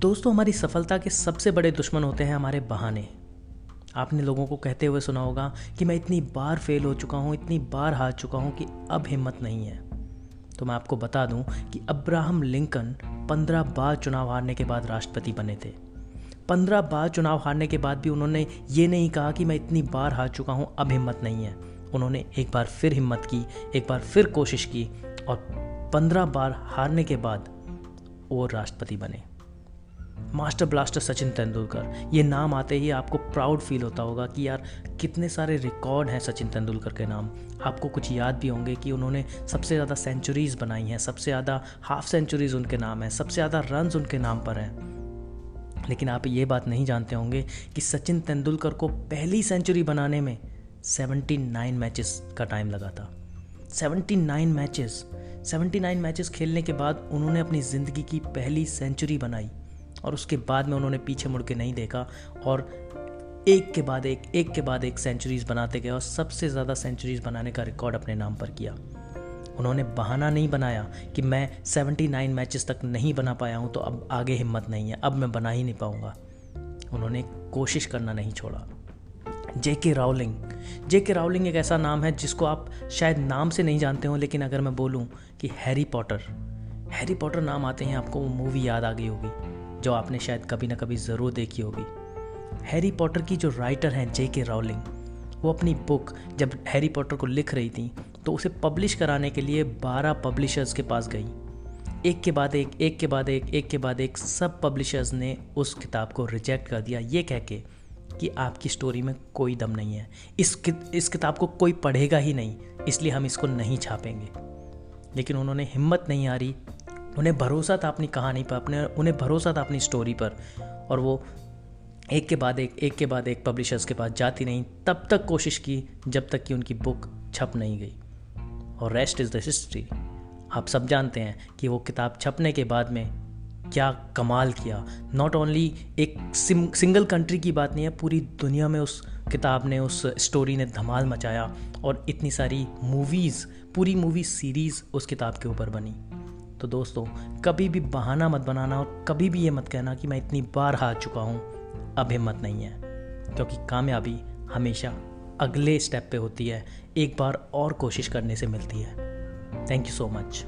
दोस्तों, हमारी सफलता के सबसे बड़े दुश्मन होते हैं हमारे बहाने। आपने लोगों को कहते हुए सुना होगा कि मैं इतनी बार फेल हो चुका हूँ, इतनी बार हार चुका हूँ कि अब हिम्मत नहीं है। तो मैं आपको बता दूँ कि अब्राहम लिंकन पंद्रह बार चुनाव हारने के बाद राष्ट्रपति बने थे। पंद्रह बार चुनाव हारने के बाद भी उन्होंने ये नहीं कहा कि मैं इतनी बार हार चुका हूँ, अब हिम्मत नहीं है। उन्होंने एक बार फिर हिम्मत की, एक बार फिर कोशिश की और पंद्रह बार हारने के बाद वो राष्ट्रपति बने। Master blaster Sachin Tendulkar. ये नाम आते ही आपको प्राउड फील होता होगा कि यार, कितने सारे रिकॉर्ड हैं सचिन तेंदुलकर के नाम। आपको कुछ याद भी होंगे कि उन्होंने सबसे ज़्यादा सेंचुरीज़ बनाई हैं, सबसे ज़्यादा हाफ़ सेंचुरीज़ उनके नाम हैं, सबसे ज़्यादा रन्स उनके नाम पर हैं। लेकिन आप ये बात नहीं जानते होंगे कि सचिन तेंदुलकर को पहली सेंचुरी बनाने में 79 मैचेस का टाइम लगा था। 79 मैचेस 79 मैचेस खेलने के बाद उन्होंने अपनी ज़िंदगी की पहली सेंचुरी बनाई। और उसके बाद में उन्होंने पीछे मुड़ के नहीं देखा और एक के बाद एक एक के बाद एक सेंचुरीज बनाते गए और सबसे ज़्यादा सेंचुरीज बनाने का रिकॉर्ड अपने नाम पर किया। उन्होंने बहाना नहीं बनाया कि मैं 79 मैचेस तक नहीं बना पाया हूँ तो अब आगे हिम्मत नहीं है, अब मैं बना ही नहीं पाऊँगा। उन्होंने कोशिश करना नहीं छोड़ा। जे के रावलिंग जे के रावलिंग एक ऐसा नाम है जिसको आप शायद नाम से नहीं जानते हो, लेकिन अगर मैं बोलूँ कि हैरी पॉटर हैरी पॉटर नाम आते हैं, आपको वो मूवी याद आ गई होगी। जो आपने शायद कभी ना कभी ज़रूर देखी होगी। हैरी पॉटर की जो राइटर हैं जे के रावलिंग वो अपनी बुक जब हैरी पॉटर को लिख रही थी तो उसे पब्लिश कराने के लिए बारह पब्लिशर्स के पास गई। एक के बाद एक एक के बाद एक एक के बाद एक सब पब्लिशर्स ने उस किताब को रिजेक्ट कर दिया। ये कह के कि आपकी स्टोरी में कोई दम नहीं है। इस कि, इस किताब को कोई पढ़ेगा ही नहीं इसलिए हम इसको नहीं छापेंगे। लेकिन उन्होंने हिम्मत नहीं हारी उन्हें भरोसा था अपनी कहानी पर, अपने, उन्हें भरोसा था अपनी स्टोरी पर। और वो एक के बाद एक एक के बाद एक पब्लिशर्स के पास जाती नहीं तब तक कोशिश की जब तक कि उनकी बुक छप नहीं गई। और रेस्ट इज़ द हिस्ट्री आप सब जानते हैं कि वो किताब छपने के बाद में क्या कमाल किया। नॉट ओनली एक सिंगल कंट्री की बात नहीं है, पूरी दुनिया में उस किताब ने, उस स्टोरी ने धमाल मचाया और इतनी सारी मूवीज़ पूरी मूवी सीरीज़ उस किताब के ऊपर बनी। तो दोस्तों, कभी भी बहाना मत बनाना और कभी भी ये मत कहना कि मैं इतनी बार हार चुका हूँ। अब हिम्मत नहीं है, क्योंकि कामयाबी हमेशा अगले स्टेप पे होती है। एक बार और कोशिश करने से मिलती है। Thank you so much